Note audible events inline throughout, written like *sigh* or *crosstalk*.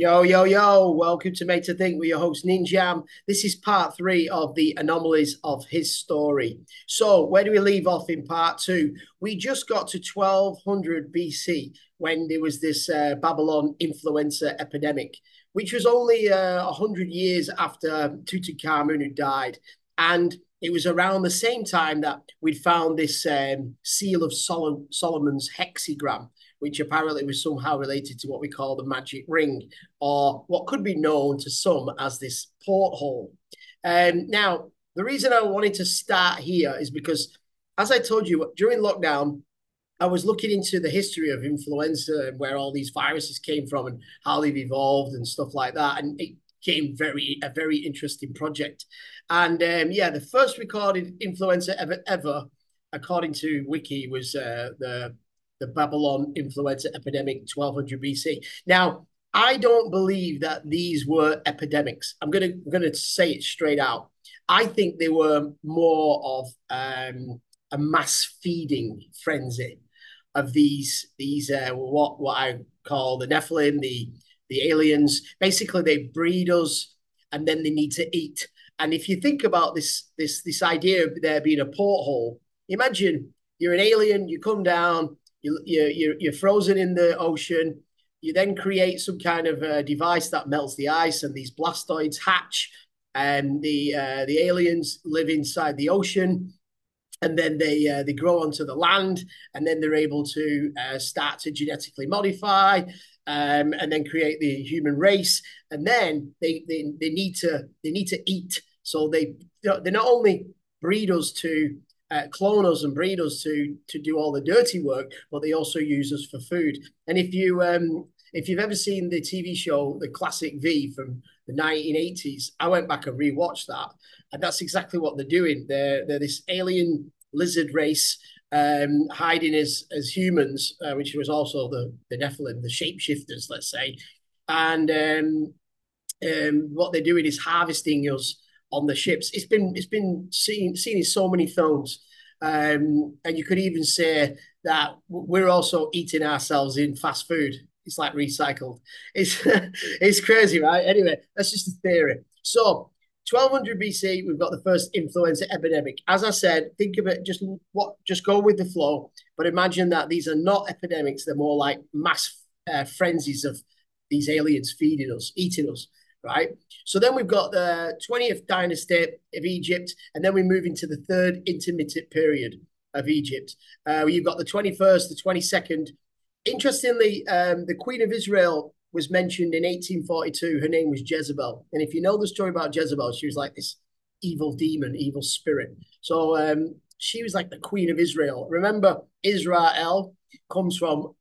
Yo, yo, yo, welcome to Made to Think with your host Ninjam. This is part three of the anomalies of his story. So, where do we leave off in part two? We just got to 1200 BC when there was this uh, Babylon influenza epidemic, which was only uh, 100 years after Tutankhamun had died. And it was around the same time that we'd found this um, seal of Sol- Solomon's hexagram which apparently was somehow related to what we call the magic ring, or what could be known to some as this porthole. Um, now, the reason I wanted to start here is because, as I told you, during lockdown, I was looking into the history of influenza and where all these viruses came from and how they've evolved and stuff like that. And it came very a very interesting project. And um, yeah, the first recorded influenza ever ever, according to Wiki, was uh, the the Babylon influenza epidemic 1200 BC. Now, I don't believe that these were epidemics. I'm gonna gonna say it straight out. I think they were more of um, a mass feeding frenzy of these these uh, what what I call the Nephilim, the the aliens. Basically, they breed us, and then they need to eat. And if you think about this this this idea of there being a porthole, imagine you're an alien, you come down, you, you, you're frozen in the ocean. You then create some kind of device that melts the ice, and these blastoids hatch, and the uh, the aliens live inside the ocean, and then they uh, they grow onto the land, and then they're able to uh, start to genetically modify, um, and then create the human race, and then they, they they need to they need to eat. So they they not only breed us to uh, clone us and breed us to to do all the dirty work, but they also use us for food. And if you um, if you've ever seen the TV show The Classic V from the 1980s, I went back and rewatched that, and that's exactly what they're doing. They're they're this alien lizard race um, hiding as as humans, uh, which was also the the Nephilim, the shapeshifters, let's say, and um, um, what they're doing is harvesting us on the ships. It's been it's been seen seen in so many films, um, and you could even say that we're also eating ourselves in fast food. It's like recycled. It's *laughs* it's crazy, right? Anyway, that's just a theory. So 1200 BC, we've got the first influenza epidemic. As I said, think of it just what just go with the flow. But imagine that these are not epidemics; they're more like mass uh, frenzies of these aliens feeding us, eating us right? So then we've got the 20th dynasty of Egypt, and then we move into the third intermittent period of Egypt. Uh, you've got the 21st, the 22nd. Interestingly, um, the Queen of Israel was mentioned in 1842. Her name was Jezebel. And if you know the story about Jezebel, she was like this evil demon, evil spirit. So um, she was like the Queen of Israel. Remember, Israel comes from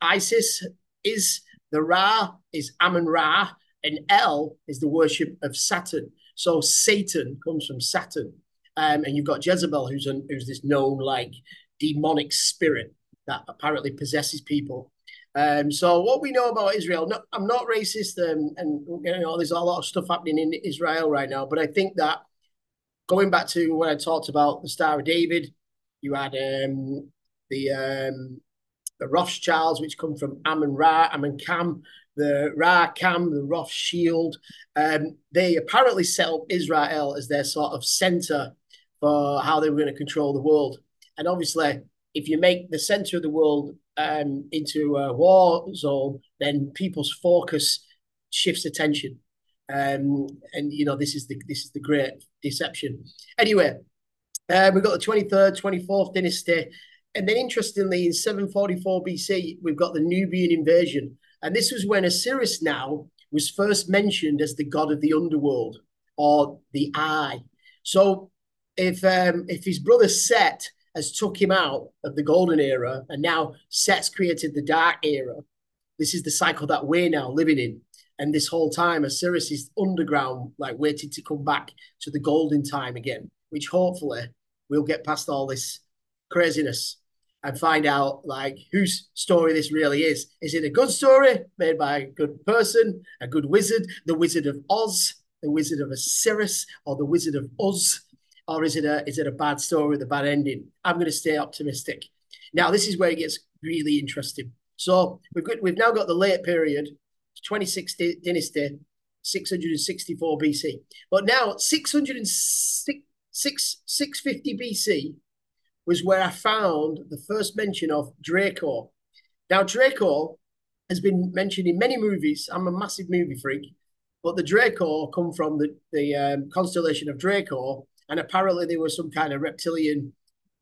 Isis, is the Ra is Amun Ra, and L is the worship of Saturn. So Satan comes from Saturn. Um, and you've got Jezebel, who's an, who's this known like demonic spirit that apparently possesses people. Um, so what we know about Israel, no, I'm not racist, um, and you know there's a lot of stuff happening in Israel right now, but I think that going back to what I talked about the Star of David, you had um, the um, the Rothschilds, which come from Amun Ra, Amun Kam, the Ra Kam, the Roth Shield. Um, they apparently set up Israel as their sort of center for how they were going to control the world. And obviously, if you make the center of the world um, into a war zone, then people's focus shifts attention. Um, and you know this is the this is the great deception. Anyway, uh, we've got the twenty third, twenty fourth dynasty, and then interestingly, in seven forty four BC, we've got the Nubian invasion. And this was when Osiris now was first mentioned as the god of the underworld or the eye. So if um, if his brother Set has took him out of the golden era and now Set's created the dark era, this is the cycle that we're now living in. And this whole time, Osiris is underground, like waiting to come back to the golden time again, which hopefully we'll get past all this craziness and find out like whose story this really is. Is it a good story made by a good person, a good wizard, the Wizard of Oz, the Wizard of Osiris, or the Wizard of Oz, or is it a is it a bad story with a bad ending? I'm going to stay optimistic. Now this is where it gets really interesting. So we've got, we've now got the late period, 26th dynasty, 664 BC. But now 606, 650 BC was where I found the first mention of Draco. Now, Draco has been mentioned in many movies. I'm a massive movie freak, but the Draco come from the, the um, constellation of Draco, and apparently they were some kind of reptilian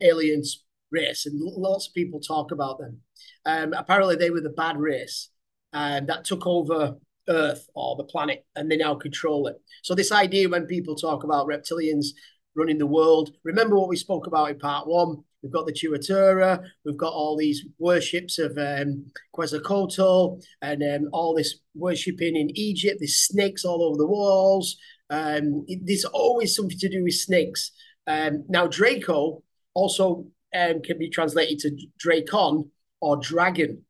aliens race, and lots of people talk about them. Um, apparently, they were the bad race um, that took over Earth or the planet, and they now control it. So this idea when people talk about reptilians running the world, remember what we spoke about in part one. We've got the Tuatara, we've got all these worships of um, Quetzalcoatl, and um, all this worshipping in Egypt. There's snakes all over the walls. Um, there's always something to do with snakes. Um, now Draco also um, can be translated to Dracon or dragon.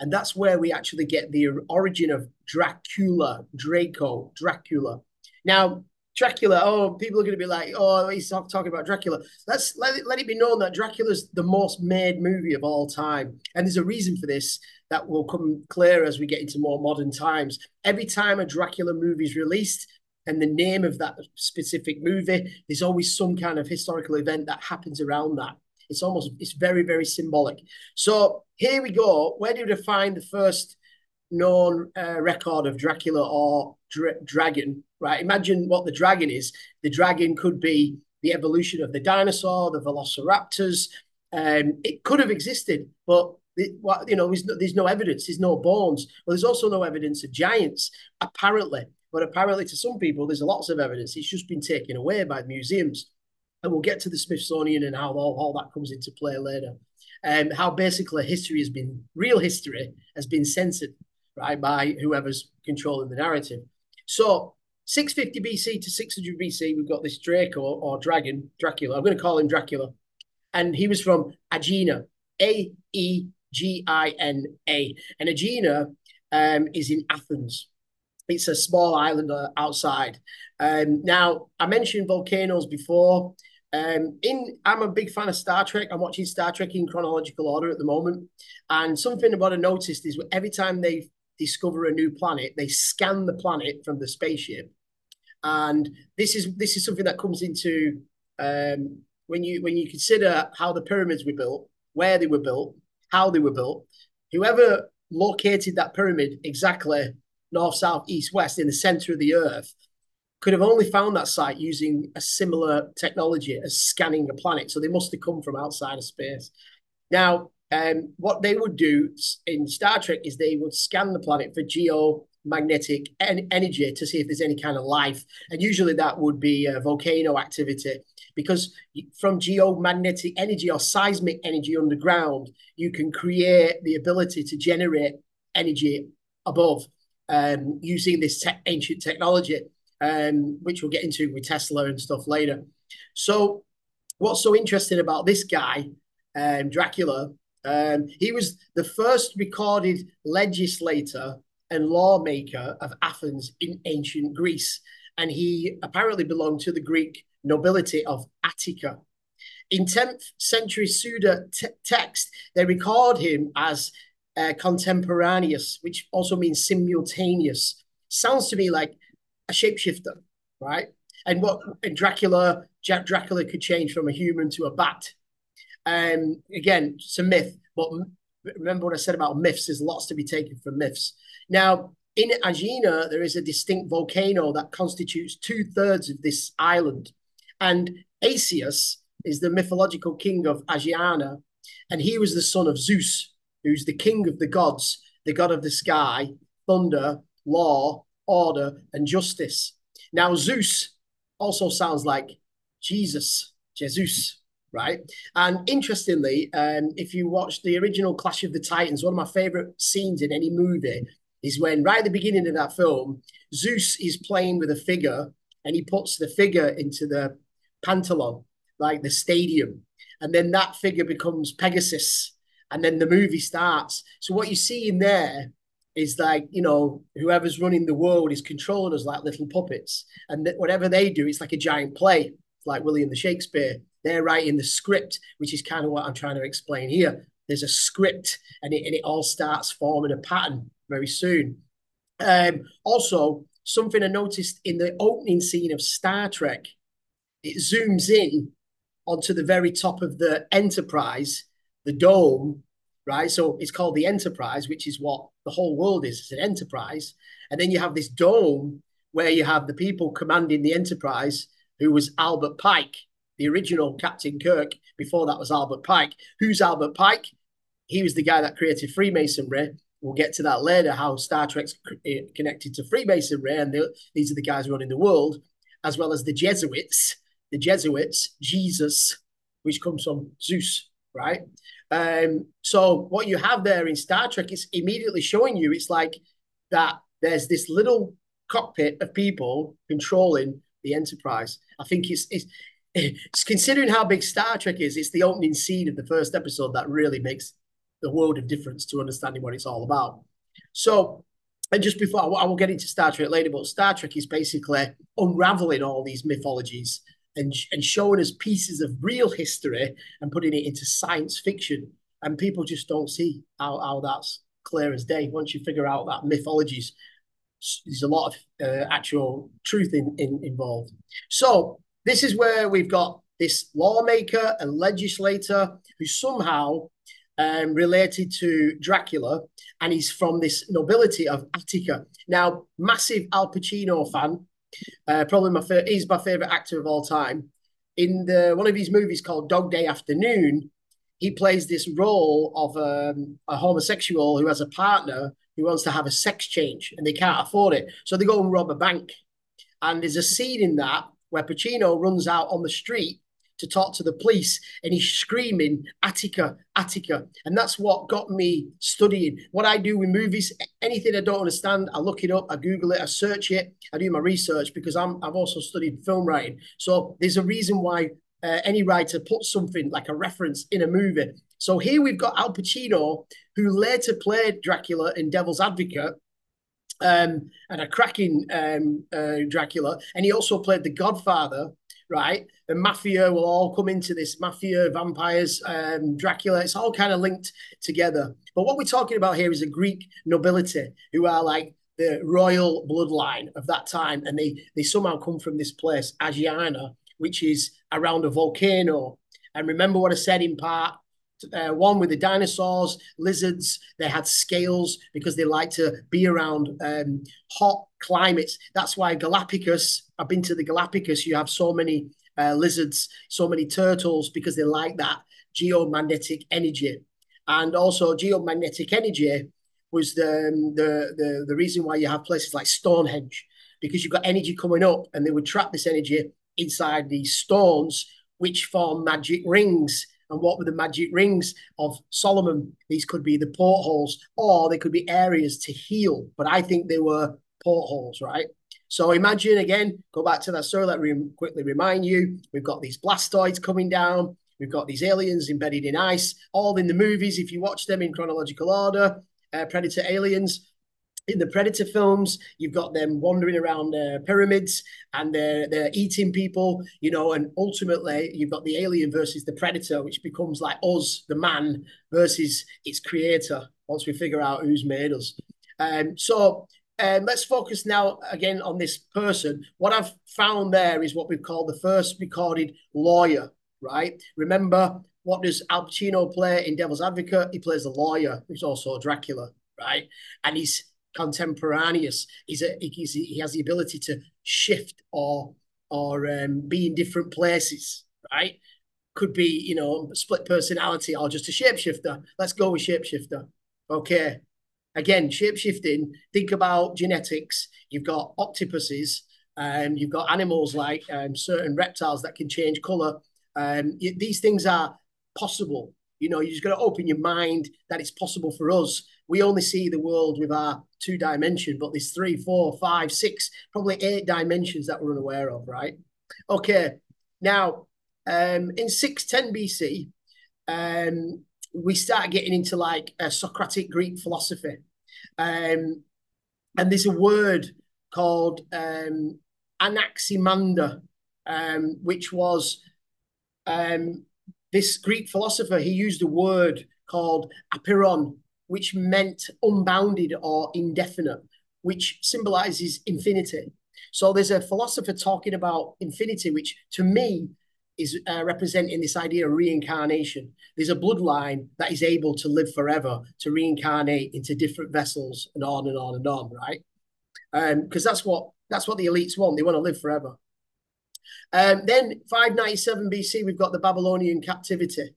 And that's where we actually get the origin of Dracula, Draco, Dracula. Now, Dracula, oh, people are going to be like, oh, he's talking about Dracula. Let's let it, let it be known that Dracula's the most made movie of all time. And there's a reason for this that will come clear as we get into more modern times. Every time a Dracula movie is released, and the name of that specific movie, there's always some kind of historical event that happens around that. It's almost, it's very, very symbolic. So here we go. Where do we find the first known uh, record of Dracula or dra dragon? Right. Imagine what the dragon is. The dragon could be the evolution of the dinosaur, the velociraptors. Um, it could have existed, but what, you know, there's no, there's no evidence. There's no bones. Well, there's also no evidence of giants, apparently. But apparently, to some people, there's lots of evidence. It's just been taken away by museums and we'll get to the Smithsonian and how all, all that comes into play later. Um, how basically history has been, real history has been censored, right, by whoever's controlling the narrative. So 650 BC to 600 BC, we've got this Draco or dragon, Dracula. I'm going to call him Dracula. And he was from Aegina, A E G I N A. And Aegina um, is in Athens. It's a small island uh, outside. Um, now, I mentioned volcanoes before. Um, in I'm a big fan of Star Trek. I'm watching Star Trek in chronological order at the moment, and something about I noticed is every time they discover a new planet, they scan the planet from the spaceship, and this is this is something that comes into um, when you when you consider how the pyramids were built, where they were built, how they were built. Whoever located that pyramid exactly north, south, east, west in the center of the earth could have only found that site using a similar technology as scanning a planet. So they must have come from outside of space. Now, um, what they would do in Star Trek is they would scan the planet for geomagnetic en- energy to see if there's any kind of life. And usually that would be a volcano activity because from geomagnetic energy or seismic energy underground, you can create the ability to generate energy above um, using this te- ancient technology um, which we'll get into with Tesla and stuff later. So, what's so interesting about this guy, um, Dracula? Um, he was the first recorded legislator and lawmaker of Athens in ancient Greece, and he apparently belonged to the Greek nobility of Attica. In 10th century Suda text, they record him as uh, contemporaneous, which also means simultaneous. Sounds to me like a shapeshifter, right? And what and Dracula, Jack Dracula could change from a human to a bat. Um, again, it's a myth, but remember what I said about myths. There's lots to be taken from myths. Now, in Aegina, there is a distinct volcano that constitutes two thirds of this island, and Asius is the mythological king of Aegina, and he was the son of Zeus, who's the king of the gods, the god of the sky, thunder, law, order, and justice. Now, Zeus also sounds like Jesus, Jesus, right? And interestingly, um, if you watch the original Clash of the Titans, one of my favorite scenes in any movie is when, right at the beginning of that film, Zeus is playing with a figure and he puts the figure into the Pantheon, like the stadium. And then that figure becomes Pegasus. And then the movie starts. So, what you see in there is like you know whoever's running the world is controlling us like little puppets and th- whatever they do it's like a giant play like william the shakespeare they're writing the script which is kind of what i'm trying to explain here there's a script and it, and it all starts forming a pattern very soon Um, also, something I noticed in the opening scene of Star Trek, it zooms in onto the very top of the Enterprise, the dome, right? So it's called the Enterprise, which is what the whole world is. It's an enterprise. And then you have this dome where you have the people commanding the Enterprise, who was Albert Pike, the original Captain Kirk. Before that was Albert Pike. Who's Albert Pike? He was the guy that created Freemasonry. We'll get to that later, how Star Trek's eh, connected to Freemasonry, and these are the guys running the world, as well as the Jesuits. The Jesuits, Jesus, which comes from Zeus, right? Um, so what you have there in Star Trek is immediately showing you it's like that there's this little cockpit of people controlling the Enterprise. I think it's it's considering how big Star Trek is, it's the opening scene of the first episode that really makes the world of difference to understanding what it's all about. So, and just before I will get into Star Trek later, but Star Trek is basically unraveling all these mythologies and, and showing us pieces of real history and putting it into science fiction. And people just don't see how, how that's clear as day. Once you figure out that mythologies, there's a lot of uh, actual truth in, in involved. So this is where we've got this lawmaker and legislator who somehow um, related to Dracula, and he's from this nobility of Attica. Now, massive Al Pacino fan, uh, probably my fa- he's my favorite actor of all time. In the one of his movies called Dog Day Afternoon, he plays this role of um, a homosexual who has a partner who wants to have a sex change and they can't afford it, so they go and rob a bank. And there's a scene in that where Pacino runs out on the street to talk to the police and he's screaming Attica, Attica. And that's what got me studying. What I do with movies, anything I don't understand, I look it up, I Google it, I search it, I do my research because I'm I've also studied film writing. So there's a reason why uh, any writer puts something like a reference in a movie. So here we've got Al Pacino, who later played Dracula in Devil's Advocate, um, and a cracking um, uh, Dracula. And he also played the Godfather, right? The mafia will all come into this mafia, vampires, um, Dracula. It's all kind of linked together. But what we're talking about here is a Greek nobility who are like the royal bloodline of that time, and they they somehow come from this place, Agiana, which is around a volcano. And remember what I said in part uh, one with the dinosaurs, lizards. They had scales because they like to be around um, hot climates. That's why Galapagos. I've been to the Galapagos. You have so many uh, lizards, so many turtles because they like that geomagnetic energy, and also geomagnetic energy was the, um, the the the reason why you have places like Stonehenge because you've got energy coming up, and they would trap this energy inside these stones, which form magic rings and what were the magic rings of Solomon? These could be the portholes, or they could be areas to heal. But I think they were portholes, right? So imagine again, go back to that story. Let me quickly remind you: we've got these blastoids coming down. We've got these aliens embedded in ice, all in the movies. If you watch them in chronological order, uh, Predator aliens in the Predator films, you've got them wandering around uh, pyramids and they're they're eating people, you know, and ultimately you've got the alien versus the Predator, which becomes like us, the man, versus its creator. Once we figure out who's made us, um, so um, let's focus now again on this person. What I've found there is what we call the first recorded lawyer. Right? Remember what does Al Pacino play in Devil's Advocate? He plays a lawyer who's also Dracula right? And he's contemporaneous. He's a, he's, he has the ability to shift or or um, be in different places, right? Could be, you know, split personality or just a shapeshifter. Let's go with shapeshifter. Okay. Again, shapeshifting, think about genetics. You've got octopuses, and um, you've got animals like um, certain reptiles that can change color. Um, these things are possible. You know, you just got to open your mind that it's possible for us we only see the world with our two dimension, but there's three, four, five, six, probably eight dimensions that we're unaware of, right? Okay, now um, in 610 BC, um, we start getting into like a Socratic Greek philosophy. Um, and there's a word called um, Anaximander, um, which was um, this Greek philosopher. He used a word called apeiron, which meant unbounded or indefinite. which symbolizes infinity. So there's a philosopher talking about infinity, which to me is uh, representing this idea of reincarnation. There's a bloodline that is able to live forever, to reincarnate into different vessels, and on and on and on, right? Because um, that's what that's what the elites want. They want to live forever. Um, then 597 BC, we've got the Babylonian captivity.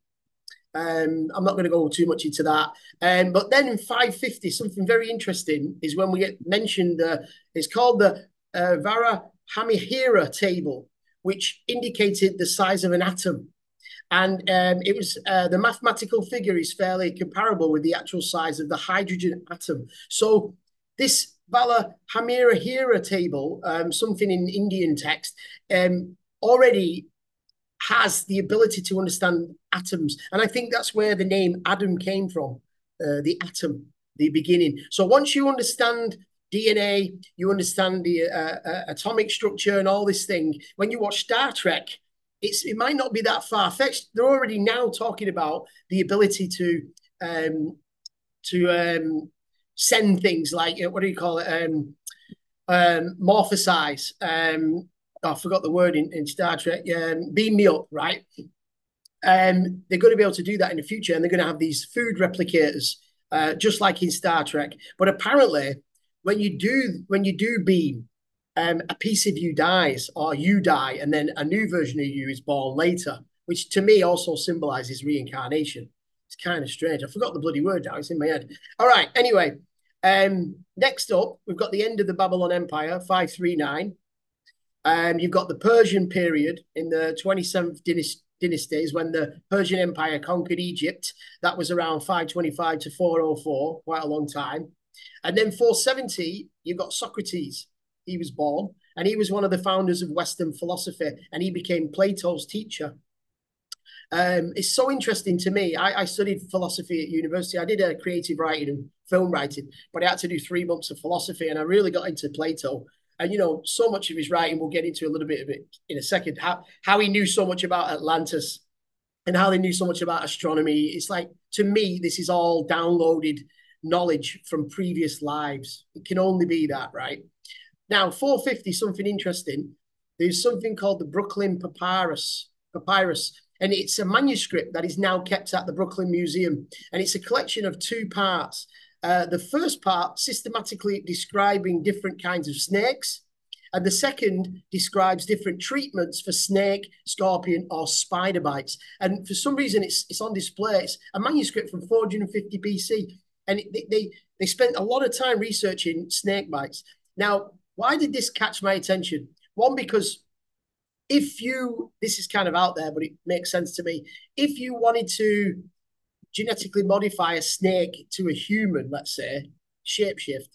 Um, I'm not going to go too much into that. Um, but then in 550, something very interesting is when we get mentioned, uh, it's called the uh, Vara Hamihira table, which indicated the size of an atom. And um, it was uh, the mathematical figure is fairly comparable with the actual size of the hydrogen atom. So this Vala Hamira Hira table, um, something in Indian text, um, already has the ability to understand atoms. And I think that's where the name Adam came from, uh, the atom, the beginning. So once you understand DNA, you understand the uh, uh, atomic structure and all this thing. When you watch Star Trek, it's it might not be that far fetched. They're already now talking about the ability to um, to um, send things like what do you call it? Um, um, morphosize. Um, I forgot the word in, in Star Trek. Um, beam me up, right? Um, they're going to be able to do that in the future, and they're going to have these food replicators, uh, just like in Star Trek. But apparently, when you do when you do beam, um, a piece of you dies or you die, and then a new version of you is born later, which to me also symbolizes reincarnation. It's kind of strange. I forgot the bloody word now. It's in my head. All right. Anyway, um, next up, we've got the end of the Babylon Empire, 539. Um, you've got the Persian period in the 27th dynasty, dynasties when the Persian Empire conquered Egypt. That was around 525 to 404, quite a long time. And then 470, you've got Socrates. He was born, and he was one of the founders of Western philosophy, and he became Plato's teacher. Um, it's so interesting to me. I, I, studied philosophy at university. I did a creative writing and film writing, but I had to do three months of philosophy, and I really got into Plato. And you know, so much of his writing, we'll get into a little bit of it in a second. How how he knew so much about Atlantis, and how they knew so much about astronomy. It's like to me, this is all downloaded knowledge from previous lives. It can only be that, right? Now, 450, something interesting. There's something called the Brooklyn Papyrus. Papyrus, and it's a manuscript that is now kept at the Brooklyn Museum, and it's a collection of two parts. Uh, the first part systematically describing different kinds of snakes, and the second describes different treatments for snake, scorpion, or spider bites. And for some reason, it's it's on display. It's a manuscript from 450 BC, and it, they they spent a lot of time researching snake bites. Now, why did this catch my attention? One, because if you this is kind of out there, but it makes sense to me. If you wanted to genetically modify a snake to a human, let's say, shapeshift,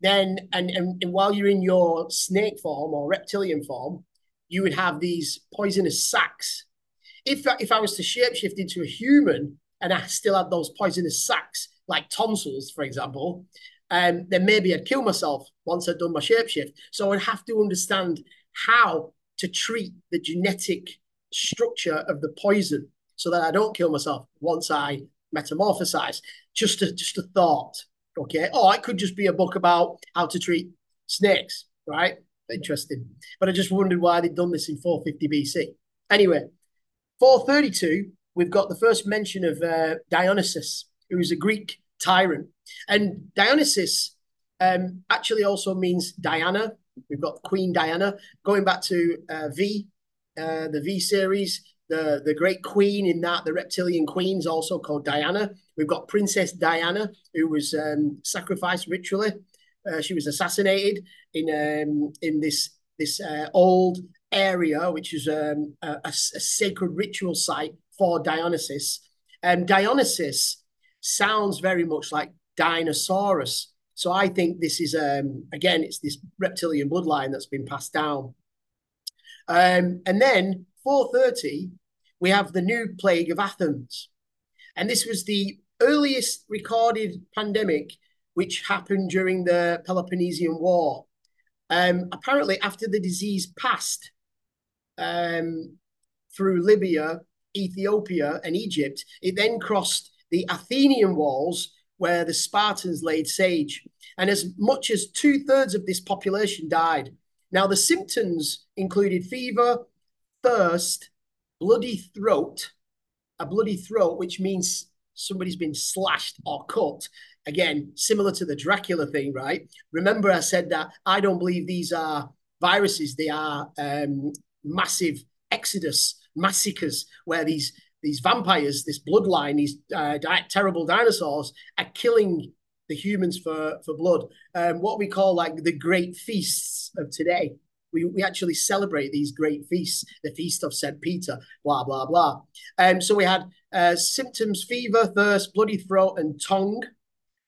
then and, and, and while you're in your snake form or reptilian form, you would have these poisonous sacs. If if I was to shapeshift into a human and I still had those poisonous sacs, like tonsils, for example, um, then maybe I'd kill myself once I'd done my shapeshift. So I'd have to understand how to treat the genetic structure of the poison so that I don't kill myself once I metamorphosize. Just a just a thought. Okay. Oh, it could just be a book about how to treat snakes, right? Interesting. But I just wondered why they'd done this in 450 BC. Anyway, 432, we've got the first mention of uh, Dionysus, who is a Greek tyrant. And Dionysus um, actually also means Diana. We've got Queen Diana. Going back to uh, V, uh, the V series, the, the great queen in that, the reptilian queen is also called Diana. We've got Princess Diana, who was um, sacrificed ritually. Uh, she was assassinated in um, in this this uh, old area, which is um, a, a, sacred ritual site for Dionysus. And Dionysus sounds very much like Dinosaurus. So I think this is um, again, it's this reptilian bloodline that's been passed down. Um, and then 430, we have the new plague of Athens. And this was the earliest recorded pandemic which happened during the Peloponnesian War. Um, apparently, after the disease passed um, through Libya, Ethiopia, and Egypt, it then crossed the Athenian walls, where the Spartans laid siege, and as much as two thirds of this population died. Now, the symptoms included fever, thirst, bloody throat, a bloody throat, which means somebody's been slashed or cut. Again, similar to the Dracula thing, right? Remember, I said that I don't believe these are viruses, they are um, massive exodus massacres where these these vampires, this bloodline, these uh, di- terrible dinosaurs are killing the humans for for blood. Um, what we call like the great feasts of today. We, we actually celebrate these great feasts, the feast of St. Peter, blah, blah, blah. Um, so we had uh, symptoms fever, thirst, bloody throat, and tongue,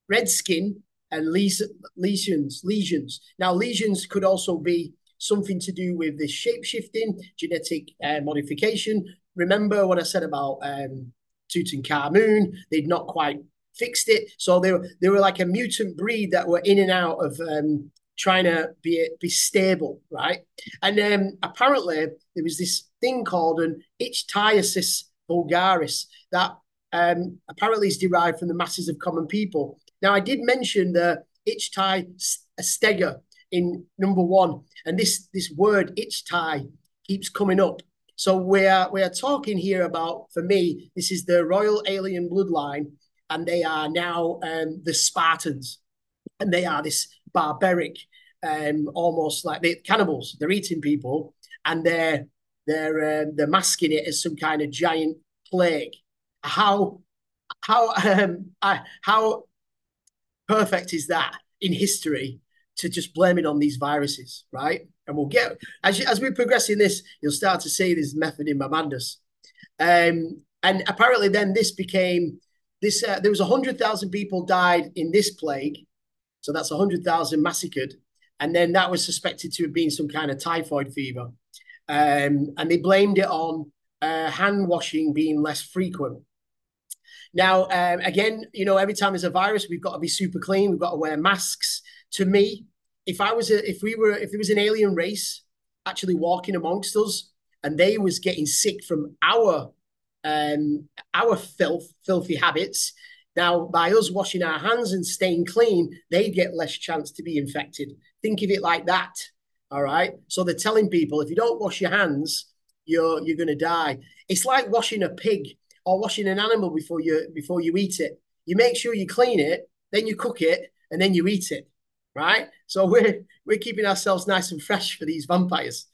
red skin, and les- lesions. Lesions. Now, lesions could also be something to do with this shape shifting, genetic uh, modification. Remember what I said about um, Tutankhamun? They'd not quite fixed it, so they were they were like a mutant breed that were in and out of um, trying to be be stable, right? And then apparently there was this thing called an ichthyosis vulgaris that um, apparently is derived from the masses of common people. Now, I did mention the ichthyostega in number one, and this this word ichthyi keeps coming up. So we're we're talking here about, for me, this is the royal alien bloodline, and they are now um, the Spartans, and they are this barbaric, um, almost like the cannibals. They're eating people, and they're they're uh, they're masking it as some kind of giant plague. How how um, I, how perfect is that in history to just blame it on these viruses, right? And we'll get as you, as we progress in this, you'll start to see this method in madness. Um, and apparently, then this became this. Uh, there was hundred thousand people died in this plague, so that's a hundred thousand massacred, and then that was suspected to have been some kind of typhoid fever, um, and they blamed it on uh, hand washing being less frequent. Now, um, again, you know, every time there's a virus, we've got to be super clean. We've got to wear masks to me, if I was a, if we were if there was an alien race actually walking amongst us and they was getting sick from our um our filth filthy habits now by us washing our hands and staying clean they get less chance to be infected think of it like that all right so they're telling people if you don't wash your hands you're you're going to die it's like washing a pig or washing an animal before you before you eat it you make sure you clean it then you cook it and then you eat it right? So *laughs* we're we're keeping ourselves nice and fresh for these vampires.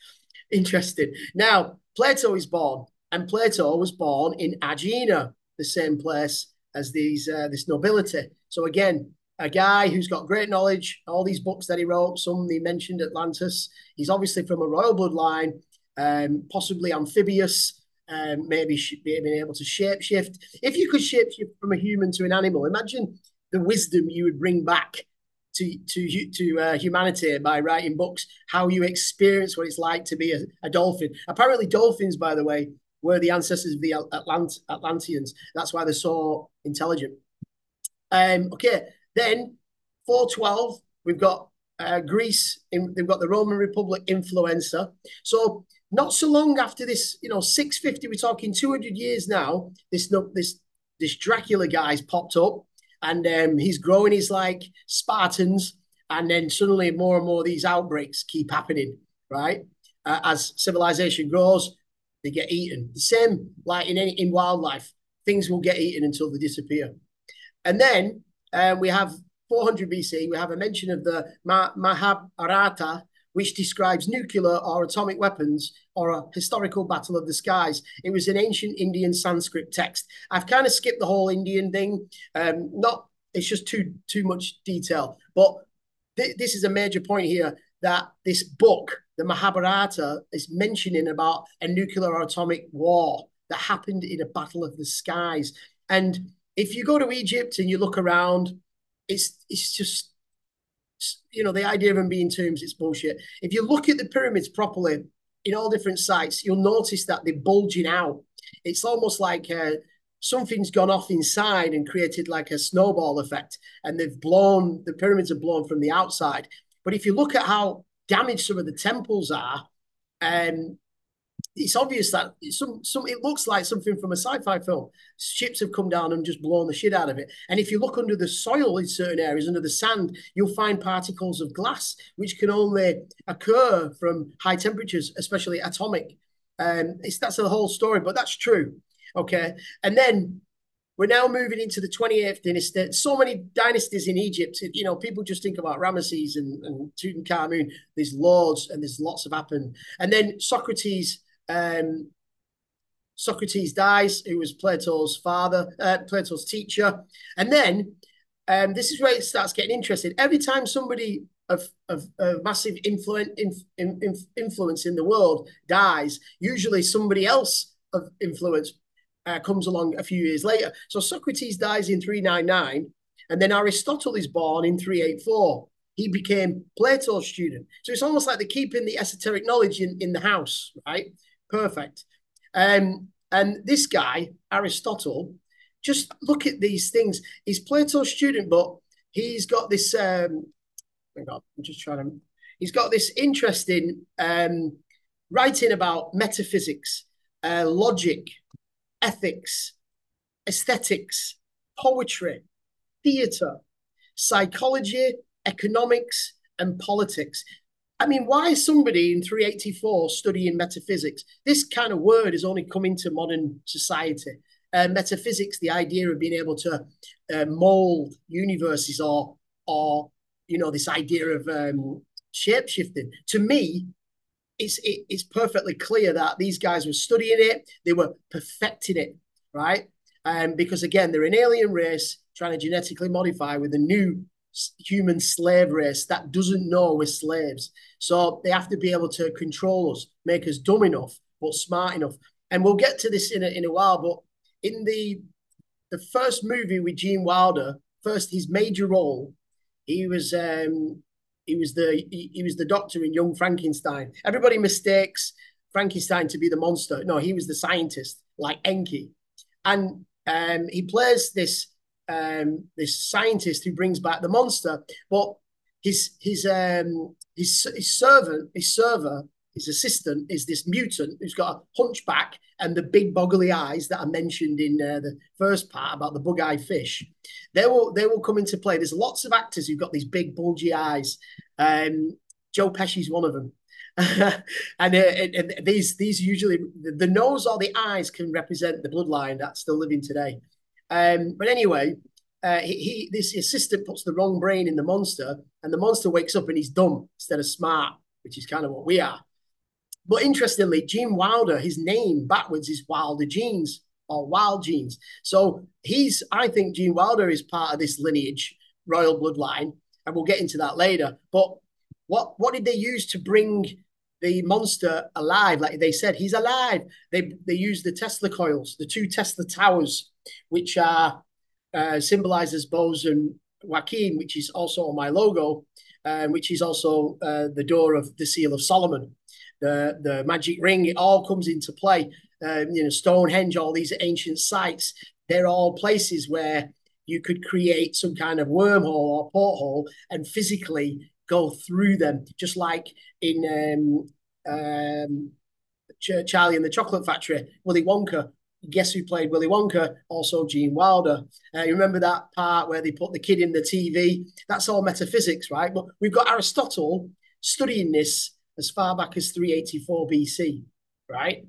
Interesting. Now, Plato is born, and Plato was born in Aegina, the same place as these uh, this nobility. So again, a guy who's got great knowledge, all these books that he wrote, some he mentioned Atlantis. He's obviously from a royal bloodline, um, possibly amphibious, um, maybe being able to shapeshift. If you could shapeshift from a human to an animal, imagine the wisdom you would bring back to to to uh, humanity by writing books how you experience what it's like to be a, a, dolphin apparently dolphins by the way were the ancestors of the Atlant- atlanteans. That's why they're so intelligent. Um okay then 412 we've got uh, greece in, they've got the roman republic influenza. So not so long after this you know 650 we're talking 200 years now this this this dracula guy's popped up and um, he's growing his like Spartans, and then suddenly more and more these outbreaks keep happening, right? Uh, as civilization grows, they get eaten. The same like in any in wildlife, things will get eaten until they disappear. And then um, we have 400 BC. We have a mention of the Mahabharata, which describes nuclear or atomic weapons or a historical battle of the skies. It was an ancient Indian Sanskrit text. I've kind of skipped the whole Indian thing. Um, not it's just too too much detail. But th- this is a major point here that this book, the Mahabharata, is mentioning about a nuclear or atomic war that happened in a battle of the skies. And if you go to Egypt and you look around, it's it's just you know, the idea of them being tombs, it's bullshit. If you look at the pyramids properly in all different sites, you'll notice that they're bulging out. It's almost like uh, something's gone off inside and created like a snowball effect, and they've blown, the pyramids are blown from the outside. But if you look at how damaged some of the temples are, um, it's obvious that some some it looks like something from a sci-fi film. Ships have come down and just blown the shit out of it. And if you look under the soil in certain areas, under the sand, you'll find particles of glass, which can only occur from high temperatures, especially atomic. Um, it's that's the whole story, but that's true. Okay, and then we're now moving into the 28th dynasty. So many dynasties in Egypt. You know, people just think about Ramesses and, and Tutankhamun. There's lords and there's lots of happened. And then Socrates um, Socrates dies, who was Plato's father, uh, Plato's teacher. And then um, this is where it starts getting interesting. Every time somebody of, of, of massive influence, in, in, influence in the world dies, usually somebody else of influence uh, comes along a few years later. So Socrates dies in 399, and then Aristotle is born in 384. He became Plato's student. So it's almost like they're keeping the esoteric knowledge in, in the house, right? Perfect. Um, and this guy, Aristotle, just look at these things. He's Plato's student, but he's got this. Um, hang on, I'm just trying to. He's got this interesting um, writing about metaphysics, uh, logic, ethics, aesthetics, poetry, theatre, psychology, economics, and politics. I mean, why is somebody in 384 studying metaphysics? This kind of word has only come into modern society. Uh, metaphysics, the idea of being able to uh, mold universes or, or you know, this idea of um, shape shifting. To me, it's it, it's perfectly clear that these guys were studying it, they were perfecting it, right? Um, because again, they're an alien race trying to genetically modify with a new human slave race that doesn't know we're slaves. So they have to be able to control us, make us dumb enough, but smart enough. And we'll get to this in a, in a while. But in the the first movie with Gene Wilder, first his major role, he was um, he was the he, he was the doctor in Young Frankenstein. Everybody mistakes Frankenstein to be the monster. No, he was the scientist, like Enki, and um, he plays this um, this scientist who brings back the monster. But his his um, his his servant, his server, his assistant is this mutant who's got a hunchback and the big boggly eyes that are mentioned in uh, the first part about the bug-eyed fish. They will they will come into play. There's lots of actors who've got these big bulgy eyes. Um, Joe Pesci's one of them. *laughs* and, uh, and, and, these these usually the, the nose or the eyes can represent the bloodline that's still living today. Um, but anyway, uh, he, he, this assistant puts the wrong brain in the monster, and the monster wakes up and he's dumb instead of smart, which is kind of what we are. But interestingly, Gene Wilder, his name backwards is Wilder Genes or Wild Genes. So he's, I think, Gene Wilder is part of this lineage, royal bloodline, and we'll get into that later. But what what did they use to bring the monster alive? Like they said, he's alive. They they used the Tesla coils, the two Tesla towers which are uh, symbolizes Boaz Jachin, which is also on my logo, uh, which is also uh, the door of the Seal of Solomon. The, the magic ring, it all comes into play. Um, you know, Stonehenge, all these ancient sites, they're all places where you could create some kind of wormhole or porthole and physically go through them, just like in um, um, Charlie and the Chocolate Factory, Willy Wonka guess who played Willy Wonka? Also Gene Wilder. Uh, you remember that part where they put the kid in the TV? That's all metaphysics, right? But we've got Aristotle studying this as far back as 384 BC, right?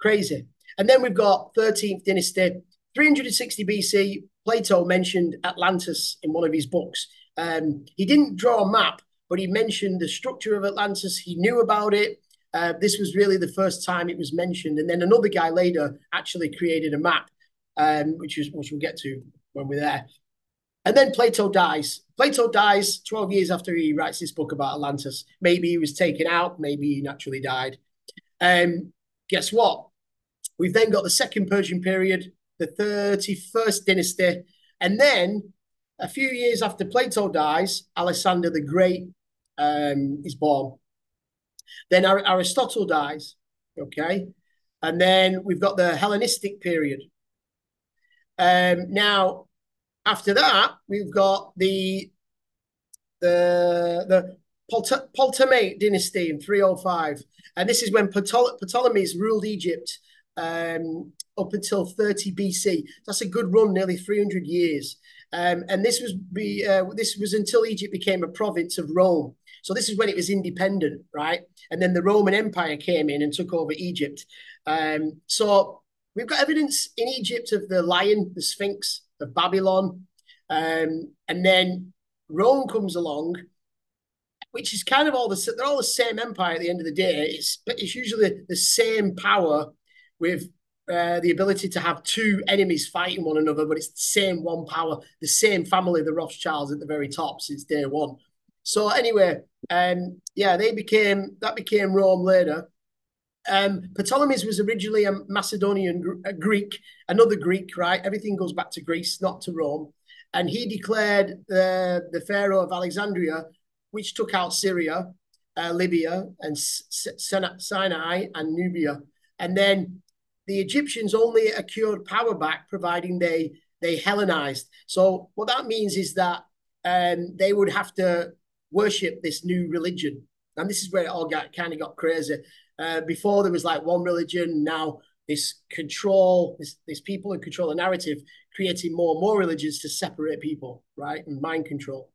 Crazy. And then we've got 13th dynasty, 360 BC. Plato mentioned Atlantis in one of his books. Um, he didn't draw a map, but he mentioned the structure of Atlantis. He knew about it. Uh, this was really the first time it was mentioned, and then another guy later actually created a map, um, which is which we'll get to when we're there. And then Plato dies. Plato dies 12 years after he writes this book about Atlantis. Maybe he was taken out, maybe he naturally died. Um, guess what? We've then got the second Persian period, the 31st dynasty, and then a few years after Plato dies, Alexander the Great um, is born. Then Aristotle dies, okay? And then we've got the Hellenistic period. Um, now, after that, we've got the the the Ptolemaic dynasty in 305. And this is when Ptolemies ruled Egypt um, up until 30 BC. That's a good run, nearly 300 years. Um, and this was be, uh, this was until Egypt became a province of Rome. So this is when it was independent, right? And then the Roman Empire came in and took over Egypt. Um, so we've got evidence in Egypt of the lion, the Sphinx of Babylon, um, and then Rome comes along, which is kind of all the they're all the same empire at the end of the day. It's but it's usually the same power with uh, the ability to have two enemies fighting one another, but it's the same one power, the same family, the Rothschilds at the very top since day one. So anyway, um, yeah, they became that became Rome later. Um, Ptolemy's was originally a Macedonian a Greek, another Greek, right? Everything goes back to Greece, not to Rome. And he declared the, the Pharaoh of Alexandria, which took out Syria, uh, Libya, and Sinai and Nubia. And then the Egyptians only acquired power back providing they they Hellenized. So what that means is that um, they would have to worship this new religion, and this is where it all got kind of got crazy. Uh, before there was like one religion, now this control, this this people who control the narrative, creating more and more religions to separate people, right, and mind control.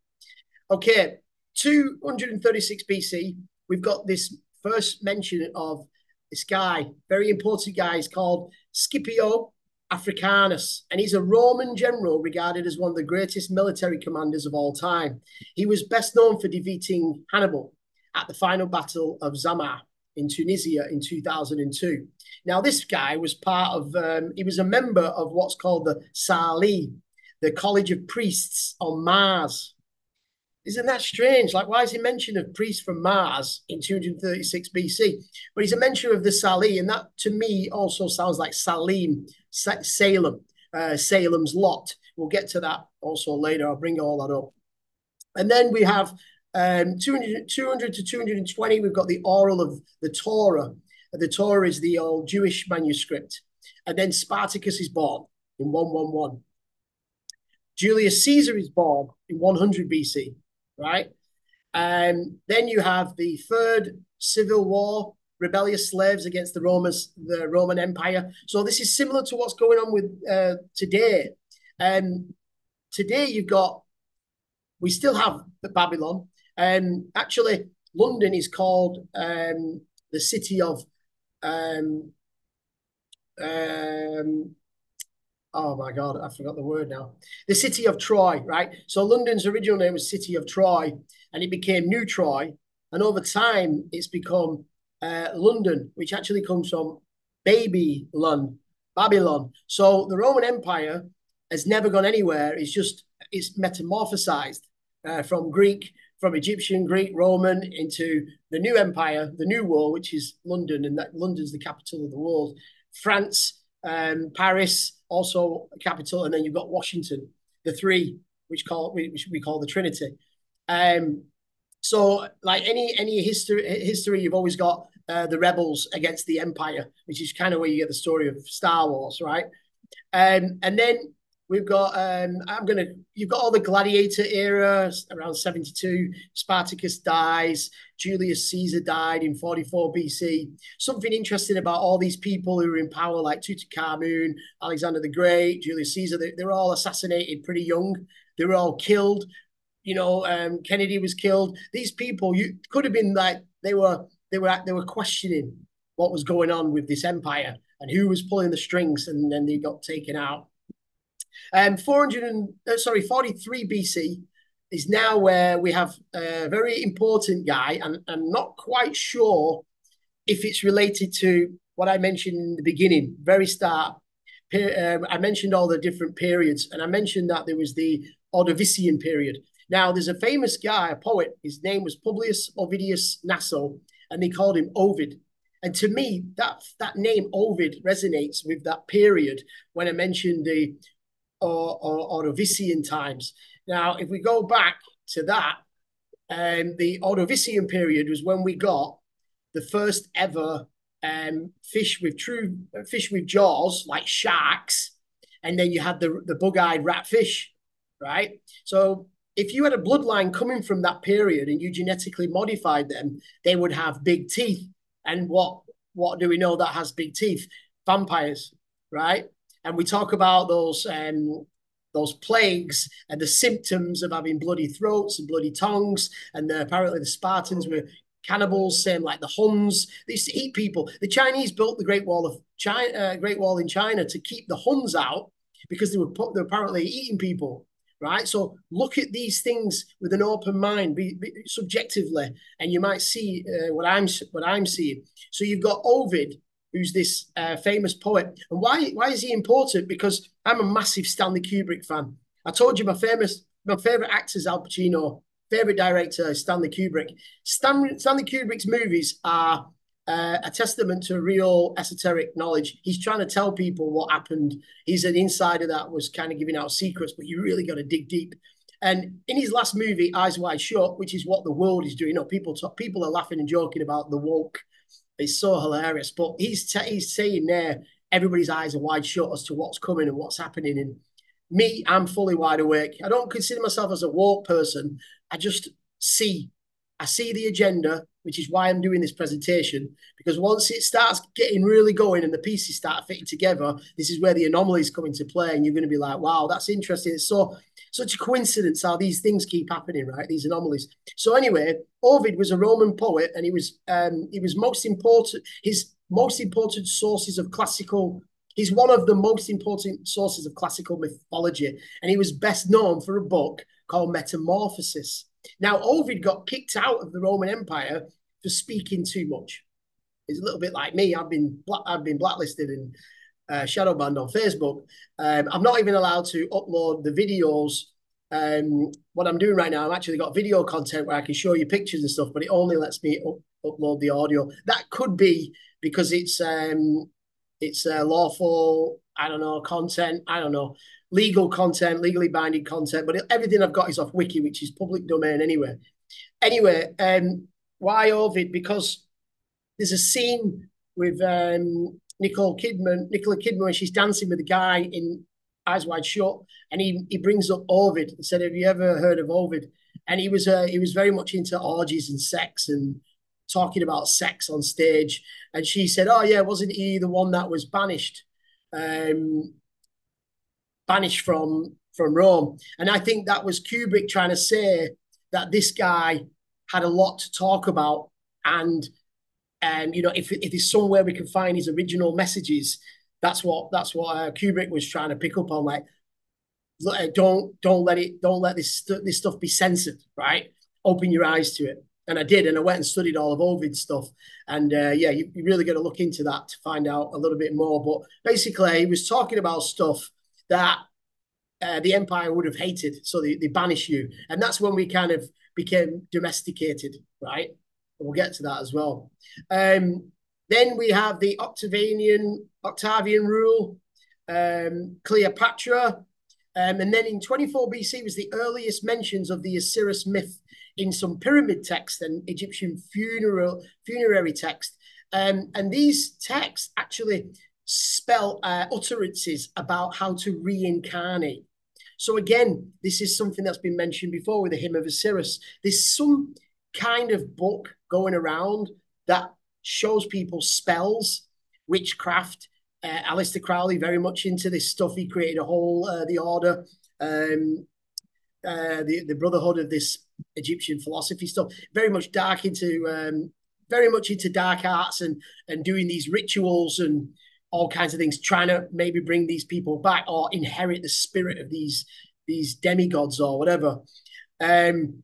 Okay, 236 BC, we've got this first mention of this guy, very important guy, is called Scipio Africanus, and he's a Roman general regarded as one of the greatest military commanders of all time. He was best known for defeating Hannibal at the final battle of Zama in Tunisia in 2002. Now, this guy was part of, um, he was a member of what's called the Salii, the College of Priests on Mars. Isn't that strange? Like, why is he mention of priests from Mars in 236 BC? But he's a mention of the Salii, and that to me also sounds like Salim, Salem, uh, Salem's Lot. We'll get to that also later. I'll bring all that up. And then we have um, 200, 200 to 220, we've got the oral of the Torah. The Torah is the old Jewish manuscript. And then Spartacus is born in 111. Julius Caesar is born in 100 BC right? Um, then you have the third civil war, rebellious slaves against the Romans, the Roman Empire. So this is similar to what's going on with uh, today. Um, today you've got, we still have Babylon. And um, actually, London is called um, the city of um, um, oh my god, I forgot the word now. The city of Troy, right? So London's original name was City of Troy, and it became New Troy, and over time it's become uh, London, which actually comes from Baby Lon, Babylon. So the Roman Empire has never gone anywhere. It's just it's metamorphosized uh, from Greek, from Egyptian, Greek, Roman into the new empire, the new world, which is London, and that London's the capital of the world. France, um, Paris, also capital, and then you've got Washington, the three, which call which we call the Trinity. Um, so like any any history history, you've always got uh, the rebels against the Empire, which is kind of where you get the story of Star Wars, right? Um, and then We've got um, I'm gonna you've got all the gladiator era around 72. Spartacus dies, Julius Caesar died in 44 BC. Something interesting about all these people who are in power, like Tutankhamun, Alexander the Great, Julius Caesar, they, they're all assassinated pretty young. They were all killed. You know, um, Kennedy was killed. These people, you could have been like they were they were they were questioning what was going on with this empire and who was pulling the strings, and then they got taken out. Um, 400 and, uh, sorry, 43 BC is now where we have a very important guy, and I'm not quite sure if it's related to what I mentioned in the beginning, very start. Um, I mentioned all the different periods, and I mentioned that there was the Ordovician period. Now, there's a famous guy, a poet. His name was Publius Ovidius Naso, and they called him Ovid. And to me, that that name Ovid resonates with that period when I mentioned the or, or Ordovician times. Now, if we go back to that, um, the Ordovician period was when we got the first ever um, fish with true fish with jaws like sharks, and then you had the the bug-eyed ratfish, right? So if you had a bloodline coming from that period and you genetically modified them, they would have big teeth. And what what do we know that has big teeth? Vampires, right? And we talk about those um, those plagues and the symptoms of having bloody throats and bloody tongues. And the, apparently the Spartans were cannibals, same like the Huns. They used to eat people. The Chinese built the Great Wall of China, uh, Great Wall in China to keep the Huns out because they were, put, they apparently eating people right? So look at these things with an open mind, be, be subjectively, and you might see uh, what I'm what I'm seeing. So you've got Ovid, who's this uh, famous poet, and why why is he important? Because I'm a massive Stanley Kubrick fan. I told you my famous my favorite actor is Al Pacino. Favorite director is Stanley Kubrick. Stan, Stanley Kubrick's movies are uh, a testament to real esoteric knowledge. He's trying to tell people what happened. He's an insider that was kind of giving out secrets, but you really got to dig deep. And in his last movie, Eyes Wide Shut, which is what the world is doing, you know, people talk, people are laughing and joking about the woke. It's so hilarious, but he's t- he's saying there everybody's eyes are wide shut as to what's coming and what's happening. And me, I'm fully wide awake. I don't consider myself as a woke person. I just see, I see the agenda which is why I'm doing this presentation. Because once it starts getting really going and the pieces start fitting together, this is where the anomalies come into play, and you're going to be like, "Wow, that's interesting." It's so such a coincidence how these things keep happening, right? These anomalies. So anyway, Ovid was a Roman poet, and he was um, he was most important. His most important sources of classical. He's one of the most important sources of classical mythology, and he was best known for a book called Metamorphosis now, Ovid got kicked out of the Roman Empire for speaking too much. It's a little bit like me. I've been I've been blacklisted and uh, shadow banned on Facebook. Um, I'm not even allowed to upload the videos. Um, what I'm doing right now, I've actually got video content where I can show you pictures and stuff, but it only lets me up, upload the audio. That could be because it's um, it's uh, lawful. I don't know content. I don't know legal content, legally binding content, but everything I've got is off Wiki, which is public domain anyway. Anyway, um, why Ovid? Because there's a scene with um, Nicole Kidman, Nicole Kidman, when she's dancing with a guy in Eyes Wide Shut, and he he brings up Ovid and said, "Have you ever heard of Ovid?" And he was uh, he was very much into orgies and sex and talking about sex on stage. And she said, "Oh yeah, wasn't he the one that was banished?" Um, banished from from Rome. And I think that was Kubrick trying to say that this guy had a lot to talk about. And um, you know, if if there's somewhere we can find his original messages, that's what that's what uh, Kubrick was trying to pick up on. Like, uh, don't don't let it don't let this this stuff be censored. Right, open your eyes to it. And I did, and I went and studied all of Ovid's stuff. And uh, yeah, you, you really got to look into that to find out a little bit more. But basically, he was talking about stuff that uh, the empire would have hated. So they, they banish you. And that's when we kind of became domesticated, right? We'll get to that as well. Um, then we have the Octavian Octavian rule, um, Cleopatra. Um, and then in 24 BC was the earliest mentions of the Osiris myth in some pyramid text and Egyptian funeral funerary text. Um, and these texts actually spell uh, utterances about how to reincarnate. So again, this is something that's been mentioned before with the hymn of Osiris. There's some kind of book going around that shows people spells, witchcraft. Uh, Aleister Crowley very much into this stuff. He created a whole uh, the order, um, uh, the the brotherhood of this Egyptian philosophy stuff. Very much dark into um, very much into dark arts and and doing these rituals and all kinds of things, trying to maybe bring these people back or inherit the spirit of these these demigods or whatever. Um,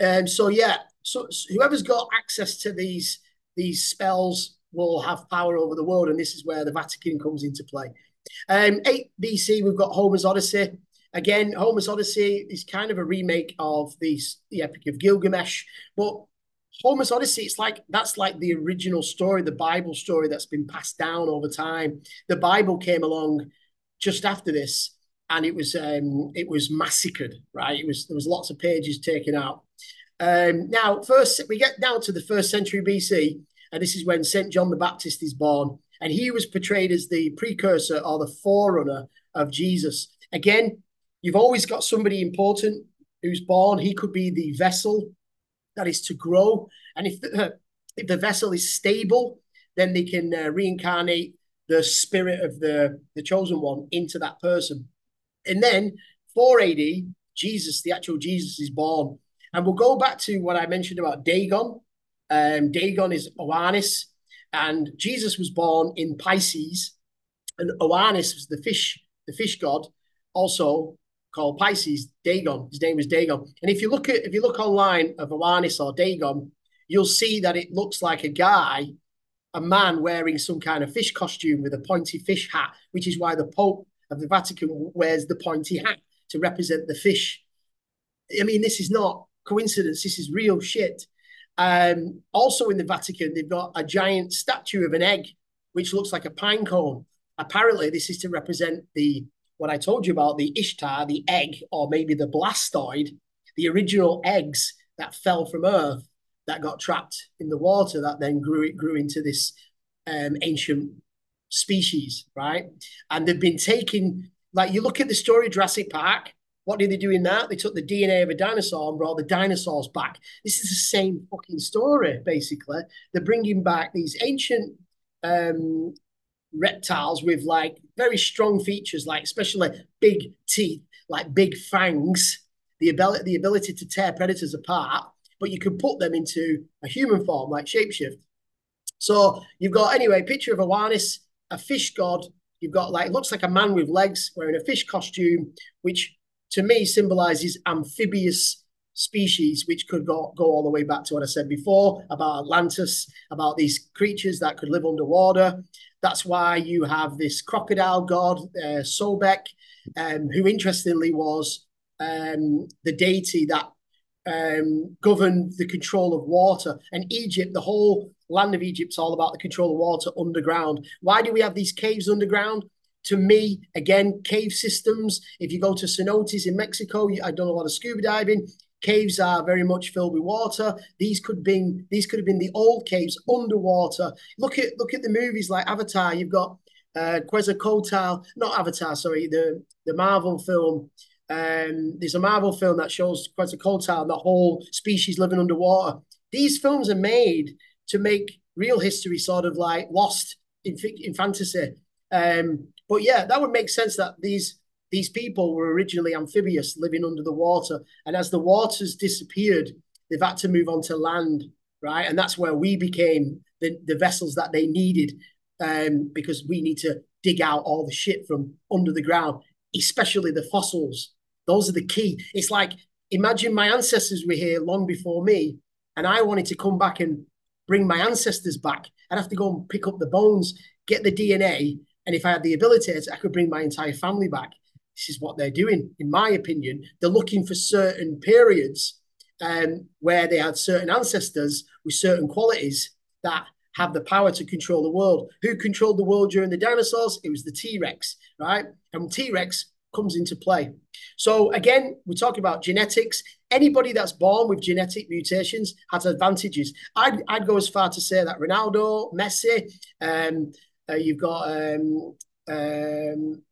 and um, so yeah, so, so whoever's got access to these these spells will have power over the world, and this is where the Vatican comes into play. Um, 8 BC, we've got Homer's Odyssey. Again, Homer's Odyssey is kind of a remake of the, the Epic of Gilgamesh, but Homer's Odyssey, it's like that's like the original story, the Bible story that's been passed down over time. The Bible came along just after this, and it was um, it was massacred, right? It was there was lots of pages taken out. Um, now, first we get down to the first century BC, and this is when Saint John the Baptist is born, and he was portrayed as the precursor or the forerunner of Jesus. Again, you've always got somebody important who's born, he could be the vessel that is to grow. And if the, if the vessel is stable, then they can uh, reincarnate the spirit of the, the chosen one into that person. And then 4 AD, Jesus, the actual Jesus, is born. And we'll go back to what I mentioned about Dagon. Um, Dagon is Oannes, and Jesus was born in Pisces, and Oannes was the fish, the fish god, also called Pisces, Dagon. His name is Dagon. And if you look at if you look online of Oannes or Dagon, you'll see that it looks like a guy a man wearing some kind of fish costume with a pointy fish hat, which is why the Pope of the Vatican wears the pointy hat to represent the fish. I mean, this is not coincidence. This is real shit. Um, also in the Vatican, they've got a giant statue of an egg, which looks like a pine cone. Apparently, this is to represent the what I told you about the Ishtar, the egg, or maybe the blastoid, the original eggs that fell from Earth that got trapped in the water that then grew it grew into this um, ancient species, right? And they've been taking like you look at the story Jurassic Park. What did they do in that? They took the DNA of a dinosaur and brought the dinosaurs back. This is the same fucking story, basically. They're bringing back these ancient um, reptiles with like very strong features, like especially big teeth, like big fangs, the ability the ability to tear predators apart, but you can put them into a human form like shapeshift. So you've got anyway picture of a Oannes, a fish god. You've got like it looks like a man with legs wearing a fish costume, which to me symbolizes amphibious species, which could go, go all the way back to what I said before about Atlantis, about these creatures that could live underwater. That's why you have this crocodile god, uh, Sobek, um, who interestingly was um, the deity that um, govern the control of water. And Egypt, the whole land of Egypt, is all about the control of water underground. Why do we have these caves underground? To me, again, cave systems. If you go to cenotes in Mexico, I've done a lot of scuba diving. Caves are very much filled with water. These could be these could have been the old caves underwater. Look at look at the movies like Avatar. You've got uh, Quetzalcoatl, not Avatar, sorry, the the Marvel film um, there's a Marvel film that shows Quetzalcoatl and the whole species living underwater. These films are made to make real history sort of like lost in, in fantasy. Um, but yeah, that would make sense that these these people were originally amphibious, living under the water, and as the waters disappeared, they've had to move on to land, right? And that's where we became the, the vessels that they needed, um, because we need to dig out all the shit from under the ground, especially the fossils those are the key. It's like imagine my ancestors were here long before me, and I wanted to come back and bring my ancestors back. I'd have to go and pick up the bones, get the DNA, and if I had the ability, I could bring my entire family back. This is what they're doing, in my opinion. They're looking for certain periods um, where they had certain ancestors with certain qualities that have the power to control the world. Who controlled the world during the dinosaurs? It was the T Rex, right? And T Rex comes into play. So again, we're talking about genetics. Anybody that's born with genetic mutations has advantages. I'd, I'd go as far to say that Ronaldo, Messi, um, uh, you've got um, um,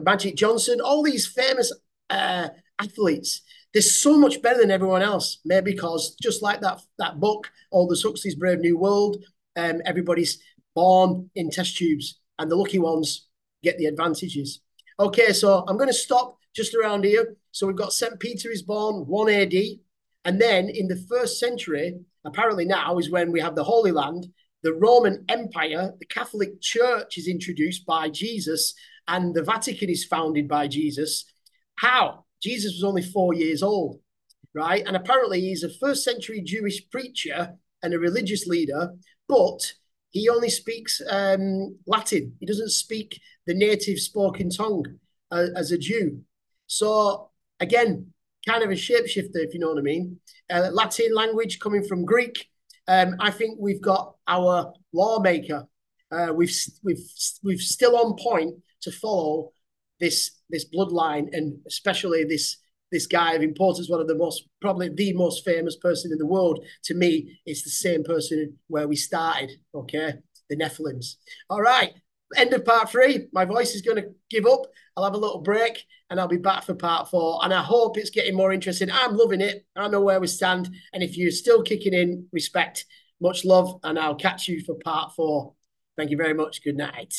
Magic Johnson, all these famous uh, athletes. They're so much better than everyone else. Maybe because just like that that book, Aldous Huxley's Brave New World, um, everybody's born in test tubes, and the lucky ones get the advantages. Okay, so I'm going to stop just around here. So we've got St. Peter is born 1 AD. And then in the first century, apparently now is when we have the Holy Land, the Roman Empire, the Catholic Church is introduced by Jesus, and the Vatican is founded by Jesus. How? Jesus was only four years old, right? And apparently he's a first century Jewish preacher and a religious leader, but he only speaks um, Latin. He doesn't speak the native spoken tongue uh, as a Jew. So again, kind of a shapeshifter, if you know what I mean. Uh, Latin language coming from Greek. Um, I think we've got our lawmaker. Uh, we've we've we've still on point to follow this this bloodline, and especially this this guy of importance, one of the most probably the most famous person in the world. To me, it's the same person where we started. Okay, the Nephilims. All right, end of part three. My voice is going to give up. I'll have a little break and I'll be back for part four. And I hope it's getting more interesting. I'm loving it. I know where we stand. And if you're still kicking in, respect, much love. And I'll catch you for part four. Thank you very much. Good night.